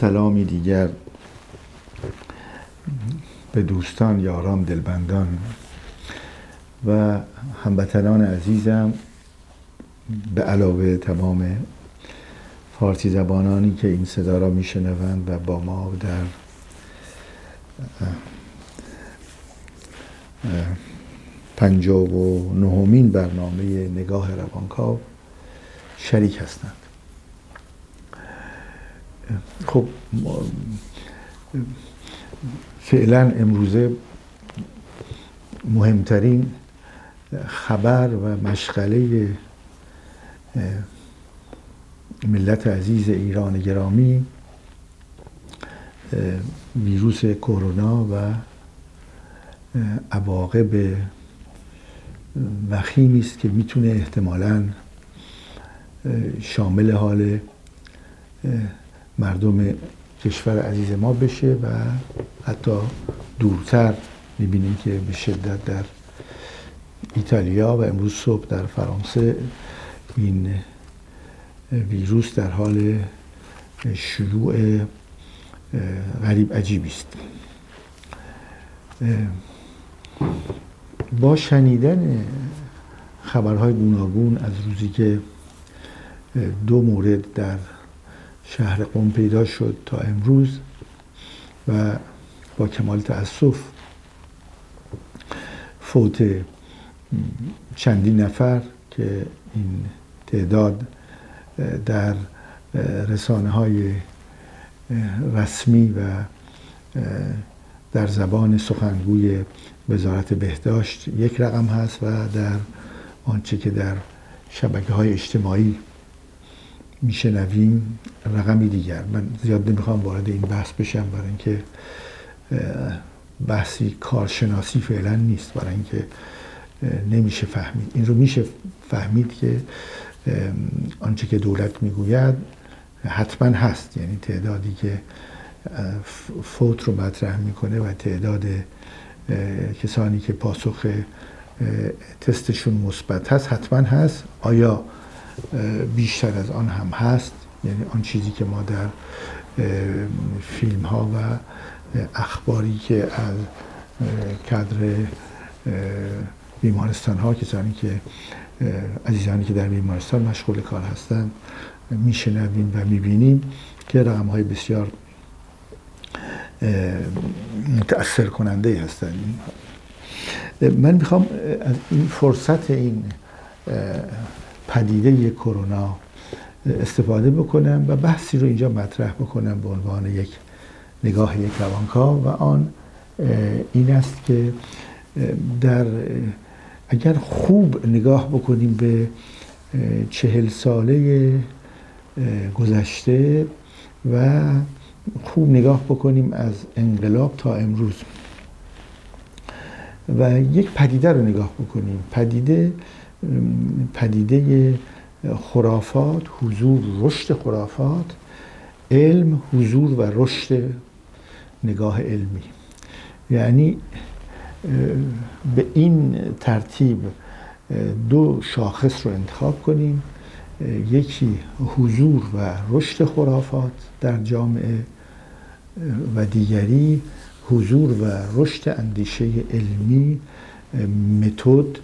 سلامی دیگر به دوستان یاران دلبندان و هموطنان عزیزم به علاوه تمام فارسی زبانانی که این صدا را میشنوند و با ما در پنجاب و نهمین برنامه نگاه روانکاو شریک هستند. خب فعلا امروزه مهمترین خبر و مشغله ملت عزیز ایران گرامی ویروس کرونا و عواقب وخیمی است که می‌تونه احتمالا شامل حال مردم کشور عزیز ما بشه و حتی دورتر می‌بینیم که به شدت در ایتالیا و امروز صبح در فرانسه این ویروس در حال شیوع غریب عجیبی است. با شنیدن خبرهای گوناگون از روزی که دو مورد در شهر قم پیدا شد تا امروز و با کمال تأسف فوت چندین نفر که این تعداد در رسانه های رسمی و در زبان سخنگوی وزارت بهداشت یک رقم هست و در آنچه که در شبکه های اجتماعی میشنویم رقمی دیگر. من زیاد نمی‌خوام وارد این بحث بشم برای اینکه بحثی کارشناسی فعلا نیست برای اینکه نمیشه فهمید. این رو میشه فهمید که آنچه که دولت می‌گوید حتما هست. یعنی تعدادی که فوت رو مطرح می‌کنه و تعداد کسانی که پاسخ تستشون مثبت هست حتما هست. آیا بیشتر از آن هم هست. یعنی آن چیزی که ما در فیلم ها و اخباری که از کادر بیمارستان ها کسانی که عزیزانی که در بیمارستان مشغول کار هستند میشنویم و می‌بینیم که رقم های بسیار متأثر کننده هستند. من می‌خوام از این فرصت این پدیده کرونا استفاده بکنم و بحثی رو اینجا مطرح بکنم به عنوان یک نگاه یک روانکاو و آن این است که در اگر خوب نگاه بکنیم به چهل ساله گذشته و خوب نگاه بکنیم از انقلاب تا امروز. و یک پدیده رو نگاه بکنیم. پدیده پدیده خرافات حضور رشد خرافات علم حضور و رشد نگاه علمی. یعنی به این ترتیب دو شاخص رو انتخاب کنیم. یکی حضور و رشد خرافات در جامعه و دیگری حضور و رشد اندیشه علمی متد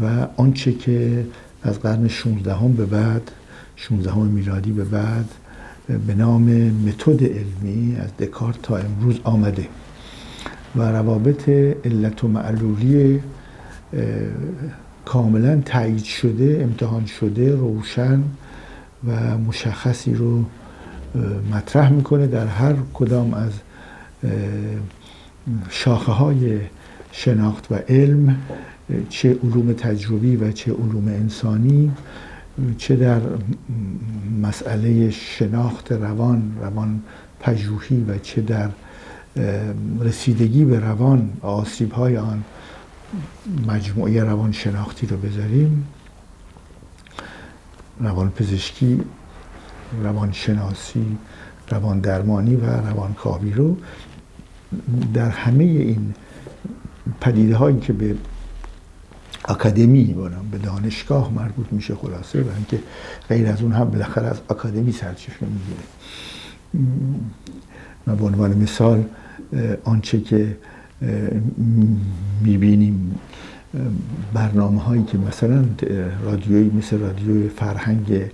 و آنچه که از قرن 16 هم به بعد 16 میلادی به بعد به نام متد علمی از دکارت تا امروز آمده و روابط علت و معلولی کاملا تایید شده امتحان شده روشن و مشخصی رو مطرح می‌کنه در هر کدام از شاخه های شناخت و علم. چه علوم تجربی و چه علوم انسانی چه در مسئله شناخت روان روان پژوهی و چه در رسیدگی به روان آسیب های آن مجموعه روان شناختی رو بذاریم. روان پزشکی روان شناسی روان درمانی و روان کاوی رو در همه این پدیده هایی که به اکادمی بانم به دانشگاه مربوط میشه خلاصه و اینکه غیر از اون هم بالاخره از اکادمی سرچشمه می‌گیره. و به عنوان مثال آنچه که می‌بینیم برنامه هایی که مثلا رادیویی مثل رادیوی فرهنگ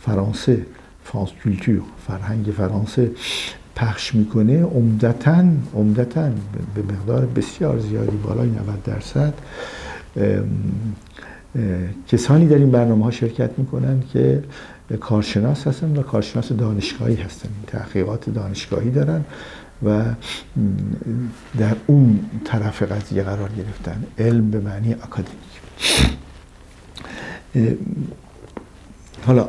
فرانسه فرانس کلتور فرهنگ فرانسه پخش می‌کنه عمدتا عمدتا به مقدار بسیار زیادی بالای 90 درصد کسانی در این برنامه ها شرکت می‌کنن که کارشناس هستن و کارشناس دانشگاهی هستن. تحقیقات دانشگاهی دارن و در اون طرف قضیه قرار گرفتن. علم به معنی اکادمیک حالا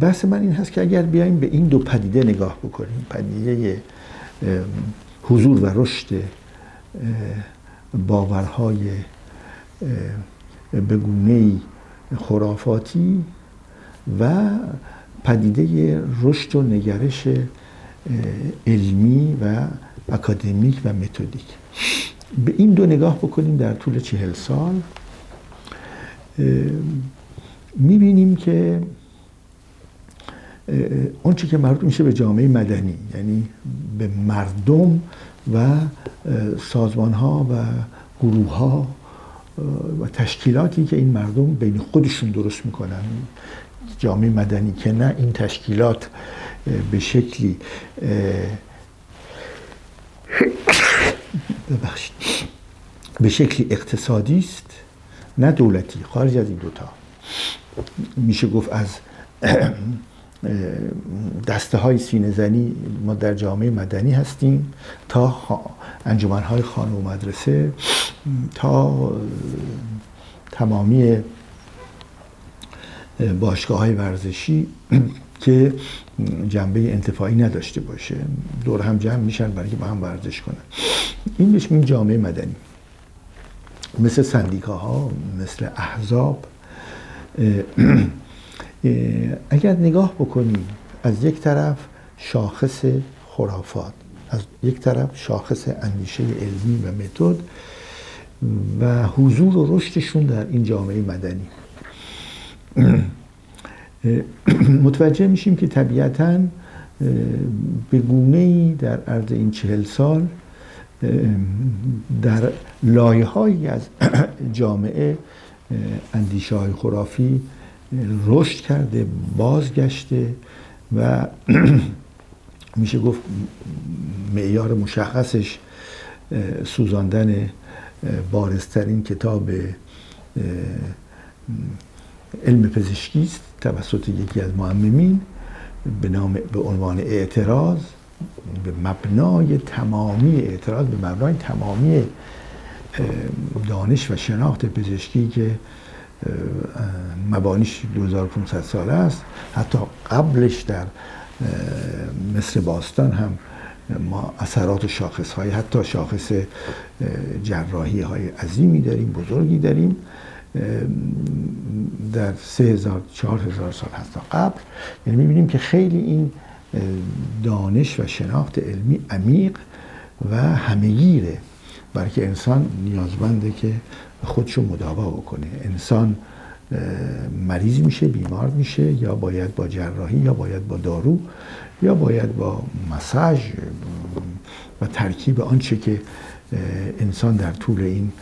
بحث من این هست که اگر بیایم به این دو پدیده نگاه بکنیم. پدیده حضور و رشد باورهای بگونه خرافاتی و پدیده رشد و نگرش علمی و اکادمیک و متدیک. به این دو نگاه بکنیم در طول چهل سال می‌بینیم که آنچه که مربوط میشه به جامعه مدنی یعنی به مردم و سازمان ها و گروه ها و تشکیلاتی که این مردم بین خودشون درست می‌کنن. جامعه مدنی که نه این تشکیلات به شکلی ببخشید. به شکلی اقتصادی است نه دولتی. خارج از این دوتا. میشه گفت از دسته های سینه زنی ما در جامعه مدنی هستیم تا انجمن های خانه و مدرسه تا تمامی باشگاه های ورزشی که جنبه انتفاعی نداشته باشه. دور هم جمع میشن برای که با هم ورزش کنن. این بهش این جامعه مدنی. مثل سندیکاها مثل احزاب اگر نگاه بکنیم از یک طرف شاخص خرافات از یک طرف شاخص اندیشه علمی و متد و حضور و رشدشون در این جامعه مدنی. متوجه میشیم که طبیعتا به گونه ای در عرض این چهل سال در لایه هایی از جامعه اندیشه های خرافی رشد کرده بازگشته و میشه گفت معیار مشخصش سوزاندن بارزترین کتاب علم پزشکی است توسط یکی از معممین به نام به عنوان اعتراض به مبنای تمامی اعتراض به مبنای تمامی دانش و شناخت پزشکی که مبانیش 2500 ساله است. حتی قبلش در مصر باستان هم ما اثرات و شاخص های حتی شاخص جراحی های عظیمی داریم بزرگی داریم. در سه هزار چهار هزار سال حتی قبل. یعنی می‌بینیم که خیلی این دانش و شناخت علمی عمیق و همهگیره. برای که انسان نیازمنده که خودشو مداوا بکنه. انسان مریض میشه بیمار میشه یا باید با جراحی یا باید با دارو یا باید با مساج و ترکیب آنچه که انسان در طول این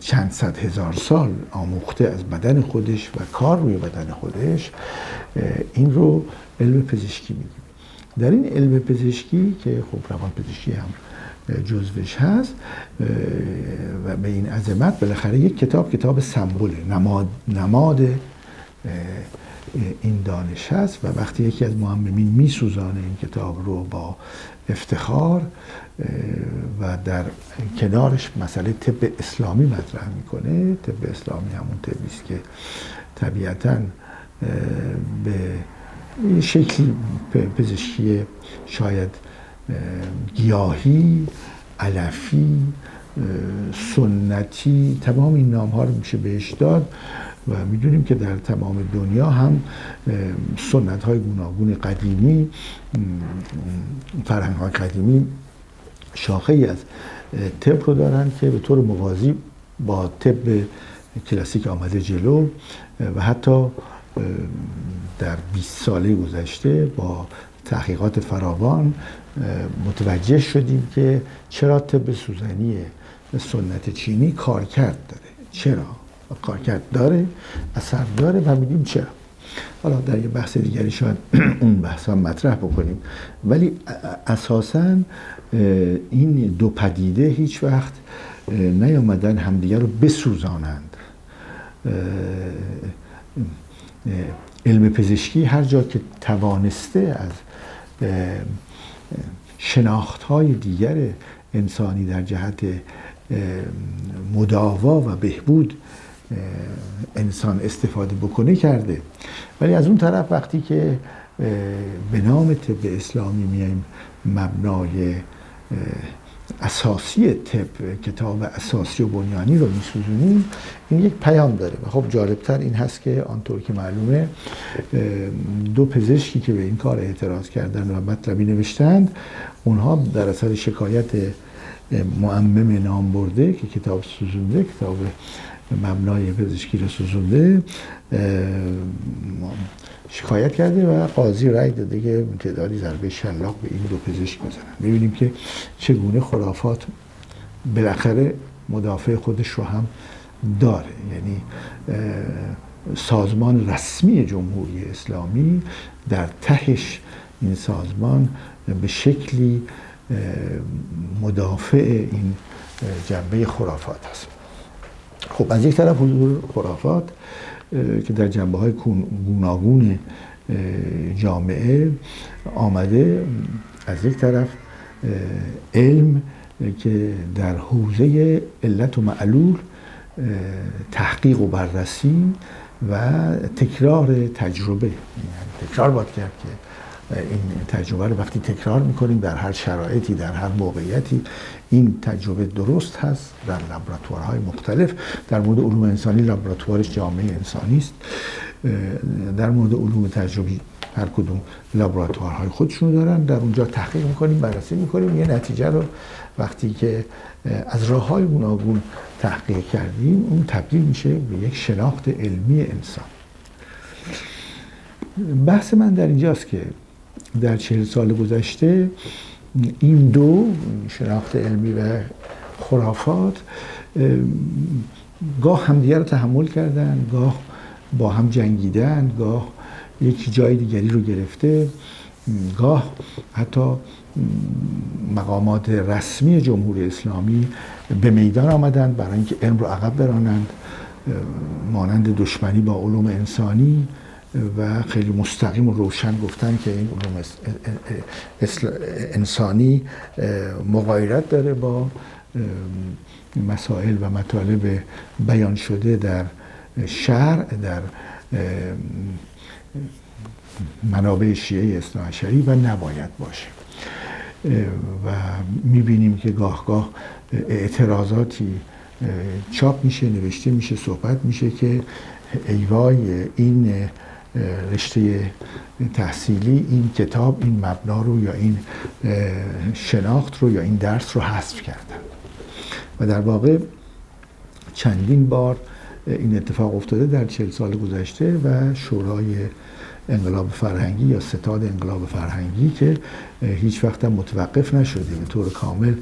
چند صد هزار سال آموخته از بدن خودش و کار روی بدن خودش این رو علم پزشکی میگیم در این علم پزشکی که خب روان پزشکی هم جزوش هست و به این عظمت بالاخره یک کتاب کتاب سمبوله. نماد, نماد این دانش هست و وقتی یکی از معممین میسوزانه این کتاب رو با افتخار و در کنارش مسئله طب اسلامی مطرح می‌کنه. طب اسلامی همون طبی است که طبیعتا به شکلی پزشکی شاید گیاهی علفی سنتی تمام این نام ها رو میشه بهش داد و می‌دونیم که در تمام دنیا هم سنت های گوناگون قدیمی فرهنگ های قدیمی شاخه ای از طب رو دارن که به طور موازی با طب کلاسیک آمده جلو و حتی در 20 ساله گذشته با تحقیقات فراوان متوجه شدیم که چرا طب سوزنی سنت چینی کارکرد داره. چرا؟ کارکرد داره اثر داره و میدیم چرا. حالا در یه بحث دیگری شاید اون بحث هم مطرح بکنیم. ولی اساسا این دو پدیده هیچ وقت نیامدن همدیگه رو بسوزانند. علم پزشکی هر جا که توانسته از شناخت های دیگر انسانی در جهت مداوا و بهبود انسان استفاده بکنه کرده. ولی از اون طرف وقتی که به نام طب اسلامی میایم مبنای اساسی طب کتاب اساسی و بنیانی رو میسوزونیم. این یک پیام داره خب جالبتر این هست که آنطور که معلومه دو پزشکی که به این کار اعتراض کردن و مطلبی نوشتند اونها در اثر شکایت معمم نام برده که کتاب سوزونده کتاب مبنای پزشکی رو سوزونده شکایت کرده و قاضی رأی داده که تعدادی ضربه شلاق به این دو پزشک بزنن. می‌بینیم که چگونه خرافات بالاخره مدافع خودش رو هم داره. یعنی سازمان رسمی جمهوری اسلامی در تهش این سازمان به شکلی مدافع این جنبه خرافات هست. خب از یک طرف حضور خرافات که در جنبه های گوناگون جامعه آمده. از یک طرف علم که در حوزه علت و معلول تحقیق و بررسی و تکرار تجربه. یعنی تکرار باید کرد که این تجربه رو وقتی تکرار می‌کنیم در هر شرایطی در هر موقعیتی این تجربه درست هست در لابراتوارهای مختلف. در مورد علوم انسانی لابراتوارش جامعه انسانی است. در مورد علوم تجربی هر کدوم لابراتوارهای خودشون دارن. در اونجا تحقیق می‌کنیم بررسی می‌کنیم. یه نتیجه رو وقتی که از راه های گوناگون تحقیق کردیم اون تبدیل میشه به یک شناخت علمی انسان. بحث من در اینجاست که در چهل سال گذشته این دو شناخت علمی و خرافات گاه همدیگه رو تحمل کردن گاه با هم جنگیدن گاه یک جای دیگری رو گرفته گاه حتی مقامات رسمی جمهوری اسلامی به میدان آمدند برای اینکه علم رو عقب برانند مانند دشمنی با علوم انسانی. و خیلی مستقیم و روشن گفتن که این علوم انسانی مغایرت داره با مسائل و مطالب بیان شده در شهر در منابع شیعه اصناعشری و نباید باشه. و می‌بینیم که گاه گاه اعتراضاتی چاپ میشه نوشته میشه صحبت میشه که ایوای این رشته تحصیلی این کتاب این مبنا رو یا این شناخت رو یا این درس رو حذف کردن. و در واقع چندین بار این اتفاق افتاده در چهل سال گذشته و شورای انقلاب فرهنگی یا ستاد انقلاب فرهنگی که هیچ وقت متوقف نشده به طور کامل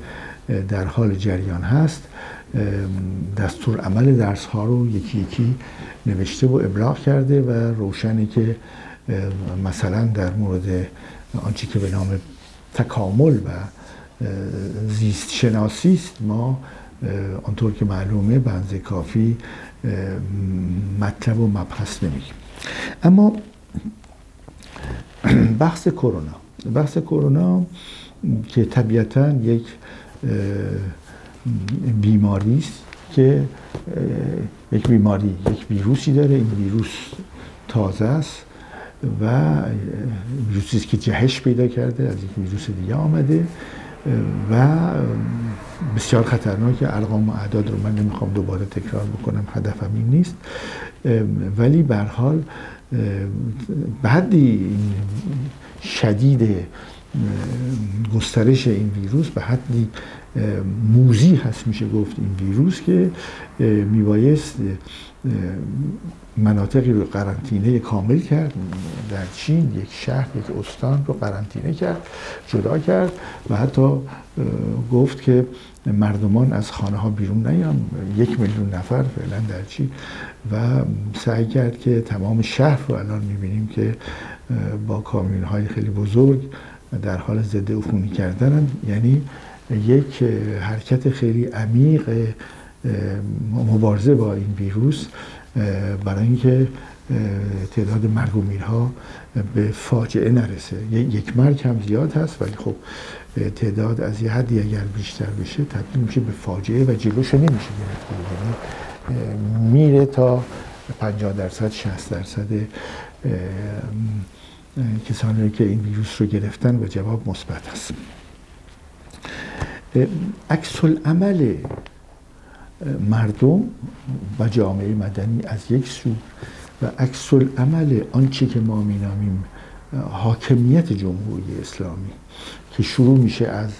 در حال جریان هست. دستور عمل درس ها رو یکی یکی نوشته و ابلاغ کرده و روشنه که مثلا در مورد آنچه که به نام تکامل و زیست شناسی است ما آنطور که معلومه بنز کافی مطلب و مبحث نمیگیم اما بحث کرونا. بحث کرونا که طبیعتا یک بیماری است که یک بیماری یک ویروسی داره. این ویروس تازه است و ویروسی است که جهش پیدا کرده از یک ویروس دیگه آمده. و بسیار خطرناک ارقام و اعداد رو من نمی‌خوام دوباره تکرار بکنم هدفم این نیست. ولی به حال بعدی شدید گسترش این ویروس به حدی موزی هست میشه گفت این ویروس که میبایست مناطقی رو قرنطینه کامل کرد در چین یک شهر یک استان رو قرنطینه کرد جدا کرد و حتی گفت که مردمان از خانه ها بیرون نیان یک میلیون نفر فعلا در چین و سعی کرد که تمام شهر رو الان می‌بینیم که با کامیون های خیلی بزرگ در حال ضد عفونی کردن یعنی یک حرکت عمیق عمیق مبارزه با این ویروس برای اینکه تعداد مرگ و میرها به فاجعه نرسه. یک مرگ هم زیاد هست ولی خب تعداد از یه حدی اگر بیشتر بشه تبدیل میشه به فاجعه و جلوش نمیشه گرفت. یعنی میره تا 50 درصد 60 درصد کسانی که این ویروس رو گرفتن و جواب مثبت است. عکس عمل مردم و جامعه مدنی از یک سو و عکس عمل آنچه که ما مینامیم حاکمیت جمهوری اسلامی که شروع میشه از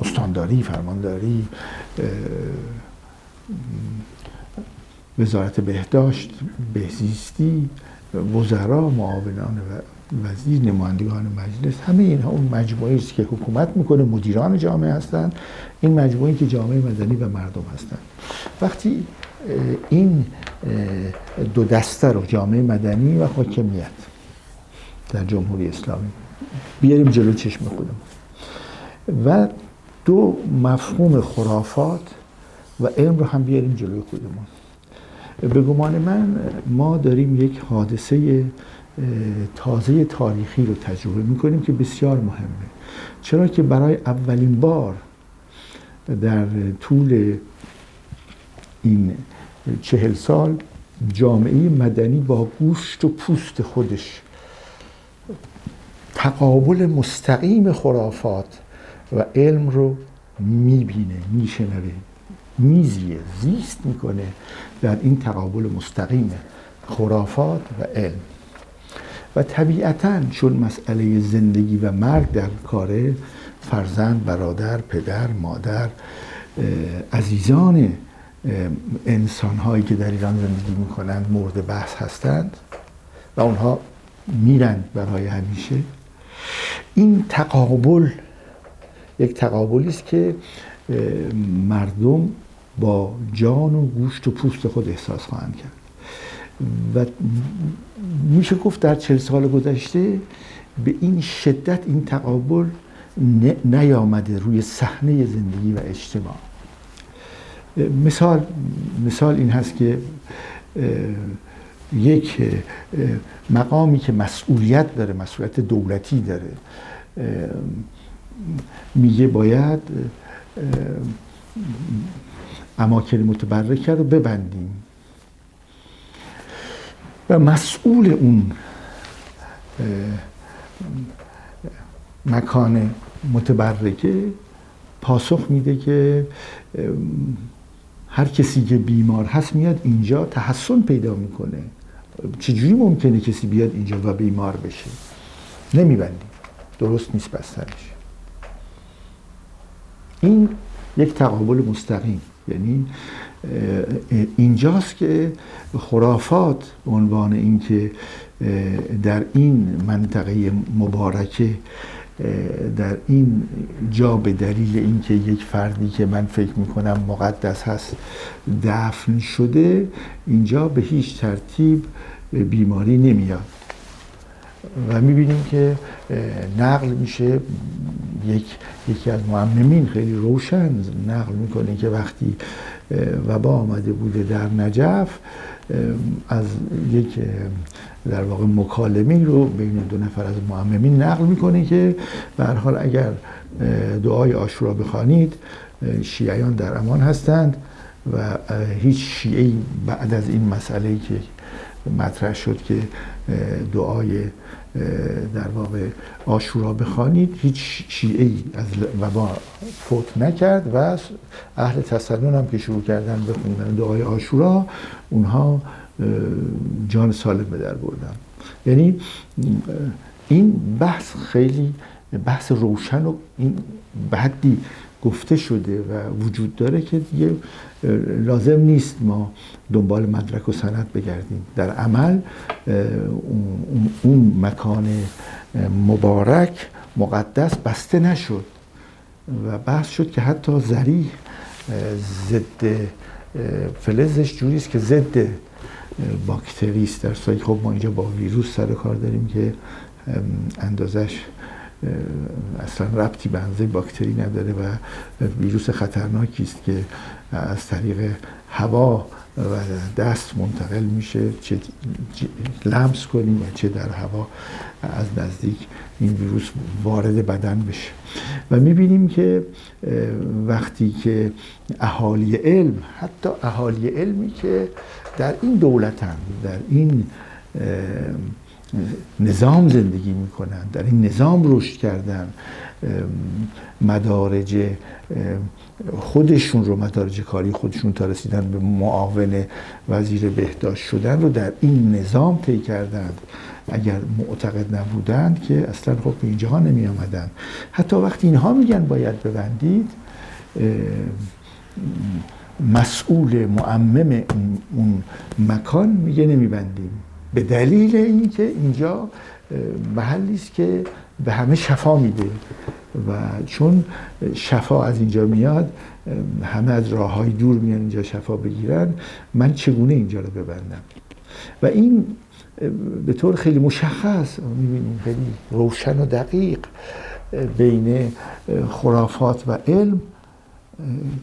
استانداری فرمانداری وزارت بهداشت بهزیستی وزرا معاونان و وزیر نمایندگان مجلس همه اینها اون مجموعه است که حکومت می‌کنه مدیران جامعه هستند این مجموعه که جامعه مدنی و مردم هستند وقتی این دو دسته رو جامعه مدنی و حاکمیت در جمهوری اسلامی بیاریم جلو چشم خودم و دو مفهوم خرافات و علم رو هم بیاریم جلوی خودمون. به گمان من ما داریم یک حادثه تازه تاریخی رو تجربه می‌کنیم که بسیار مهمه. چرا که برای اولین بار در طول این چهل سال جامعه مدنی با گوشت و پوست خودش تقابل مستقیم خرافات و علم رو می‌بینه میشنوه میزیه زیست می‌کنه. در این تقابل مستقیم خرافات و علم. و طبیعتا چون مسئله زندگی و مرگ در کار فرزند برادر پدر مادر عزیزان انسان هایی که در ایران زندگی می‌کنند مورد بحث هستند و اونها میرند برای همیشه. این تقابل یک تقابلی است که مردم با جان و گوشت و پوست خود احساس خواهند کرد. و میشه گفت در چل سال گذشته به این شدت این تقابل نیامده روی صحنه زندگی و اجتماع. مثال مثال این هست که یک مقامی که مسئولیت داره مسئولیت دولتی داره میگه باید اماکن متبرکه رو ببندیم. و مسئول اون مکان متبرکه پاسخ میده که هر کسی که بیمار هست میاد اینجا تحسن پیدا می‌کنه. چجوری ممکنه کسی بیاد اینجا و بیمار بشه؟ نمیبندیم. درست نیست بستنش این یک تقابل مستقیم. یعنی اینجاست که خرافات به عنوان اینکه در این منطقه مبارکه در این جا به دلیل اینکه یک فردی که من فکر می‌کنم مقدس هست دفن شده اینجا به هیچ ترتیب بیماری نمیاد. و می‌بینیم که نقل میشه یک یکی از معممین خیلی روشن نقل می‌کنه که وقتی وبا آمده بوده در نجف از یک در واقع مکالمه رو بین دو نفر از معممین نقل می‌کنه که به حال اگر دعای آشورا بخوانید شیعیان در امان هستند و هیچ شیعی بعد از این مسئله که مطرح شد که دعای در واقع آشورا بخوانید. هیچ شیعه ای از وبا فوت نکرد و اهل تسنن هم که شروع کردن بخوندن دعای آشورا اونها جان سالم به در بردن. یعنی این بحث خیلی بحث روشن و این به گفته شده و وجود داره که دیگه لازم نیست ما دنبال مدرک و سند بگردیم. در عمل اون مکان مبارک مقدس بسته نشد و بحث شد که حتی زریح ضد فلزش جوری است که ضد باکتری است. در صورتی خب ما اینجا با ویروس سر کار داریم که اندازش اصلا ربطی به اندازه باکتری نداره و ویروس خطرناکی است که از طریق هوا و دست منتقل میشه چه لمس کنیم و چه در هوا از نزدیک این ویروس وارد بدن بشه. و می‌بینیم که وقتی که اهالی علم حتی اهالی علمی که در این دولتن در این نظام زندگی می‌کنن در این نظام رشد کردن مدارج خودشون رو مدارج کاری خودشون تا رسیدن به معاون وزیر بهداشت شدن رو در این نظام طی کردند. اگر معتقد نبودند که اصلا خب به اینجاها نمی آمدن حتی وقتی اینها میگن باید ببندید مسئول معمم اون مکان میگه نمیبندیم. به دلیل اینکه اینجا محلی است که به همه شفا میده و چون شفا از اینجا میاد همه از راه های دور میان اینجا شفا بگیرن من چگونه اینجا رو ببندم؟ و این به طور خیلی مشخص می‌بینیم خیلی روشن و دقیق بین خرافات و علم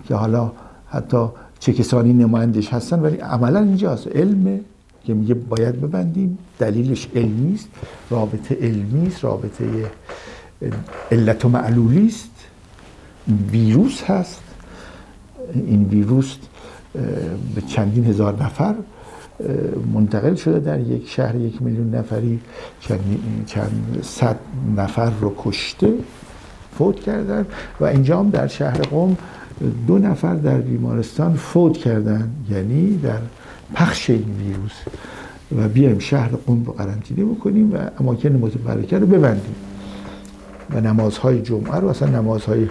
که حالا حتی چه کسانی نمایندش هستن ولی عملا اینجاست. علم که میگه باید ببندیم. دلیلش علمی است رابطه علمی است رابطه علت و معلولی است. ویروس هست. این ویروس به چندین هزار نفر منتقل شده در یک شهر یک میلیون نفری. چند, چند صد نفر رو کشته فوت کردن. و اینجا در شهر قوم دو نفر در بیمارستان فوت کردن. یعنی در پخش این ویروس و بیایم شهر قوم رو قرنطینه بکنیم و اماکن متبرکه رو ببندیم و نمازهای جمعه رو اصلا نمازهای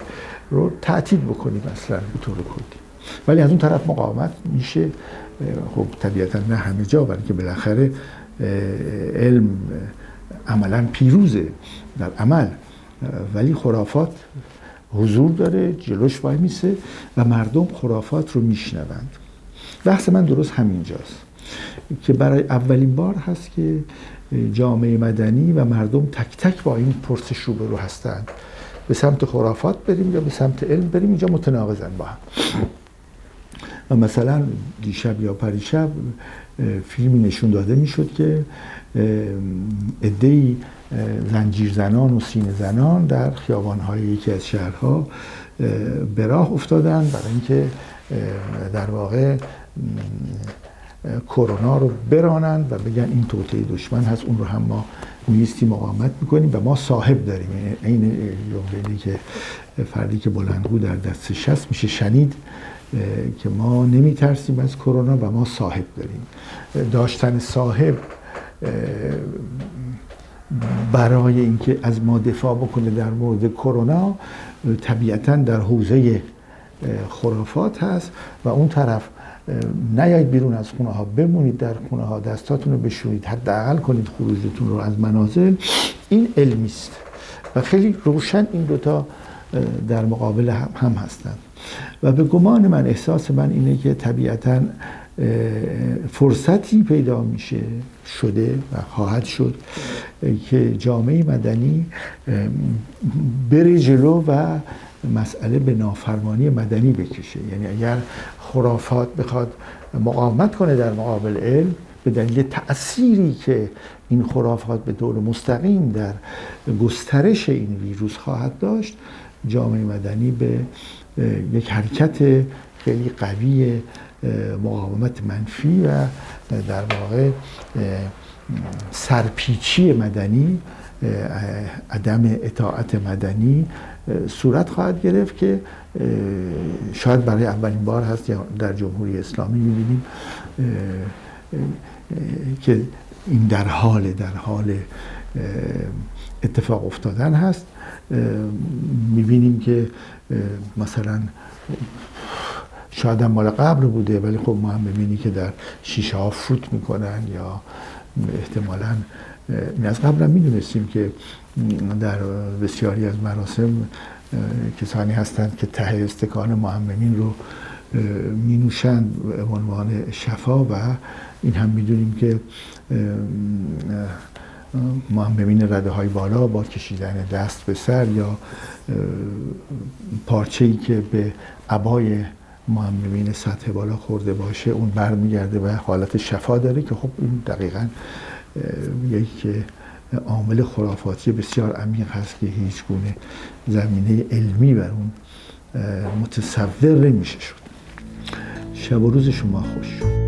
رو تعطیل بکنیم اصلا به طور کلی. ولی از اون طرف مقاومت میشه. خب طبیعتا نه همه جا ولی که بالاخره علم عملا پیروزه در عمل. ولی خرافات حضور داره جلوش وای میسه و مردم خرافات رو میشنوند. بحث من درست همینجاست که برای اولین بار هست که جامعه مدنی و مردم تک تک با این پرسش روبرو هستند. به سمت خرافات بریم یا به سمت علم بریم؟ اینجا متناقضن با هم. و مثلا دیشب یا پریشب فیلمی نشون داده می‌شد که ادهی زنجیر زنان و سینه زنان در خیابانهای یکی از شهرها به راه افتادن برای اینکه در واقع کرونا رو برانند و بگن این توطعه دشمن هست اون رو هم ما میستی مقاومت می‌کنیم و ما صاحب داریم. این جمله که فردی که بلندگو در دستش هست میشه شنید که ما نمیترسیم از کرونا و ما صاحب داریم. داشتن صاحب برای اینکه از ما دفاع بکنه در مورد کرونا طبیعتا در حوزه خرافات هست و اون طرف نیایید بیرون از خونه ها بمونید در خونه ها دستاتون رو بشونید حداقل کنید خروجتون رو از منازل. این علمی است و خیلی روشن این دوتا در مقابل هم هستند و به گمان من احساس من اینه که طبیعتا فرصتی پیدا میشه شده و خواهد شد که جامعه مدنی بره جلو و مسئله به نافرمانی مدنی بکشه. یعنی اگر خرافات بخواد مقاومت کنه در مقابل علم به دلیل تأثیری که این خرافات به طور مستقیم در گسترش این ویروس خواهد داشت جامعه مدنی به یک حرکت خیلی قوی مقاومت منفی و در واقع سرپیچی مدنی عدم اطاعت مدنی صورت خواهد گرفت که شاید برای اولین بار هست در جمهوری اسلامی می‌بینیم که این در حال در حال اتفاق افتادن هست. می‌بینیم که مثلا شاید هم مال قبل بوده ولی خب ما هم ببینی که در شیشه ها فوت می‌کنن یا احتمالا از قبل هم می‌دونستیم که در بسیاری از مراسم کسانی هستند که ته استکان معممین رو می نوشند به عنوان شفا و این هم می‌دونیم که معممین رده های بالا با کشیدن دست به سر یا پارچه ای که به عبای معممین سطح بالا خورده باشه اون برمیگرده و حالت شفا داره که خب این دقیقا یک عامل خرافاتی بسیار عمیق هست که هیچ گونه زمینه علمی بر اون متصور نمیشه شد. شب و روز شما خوش.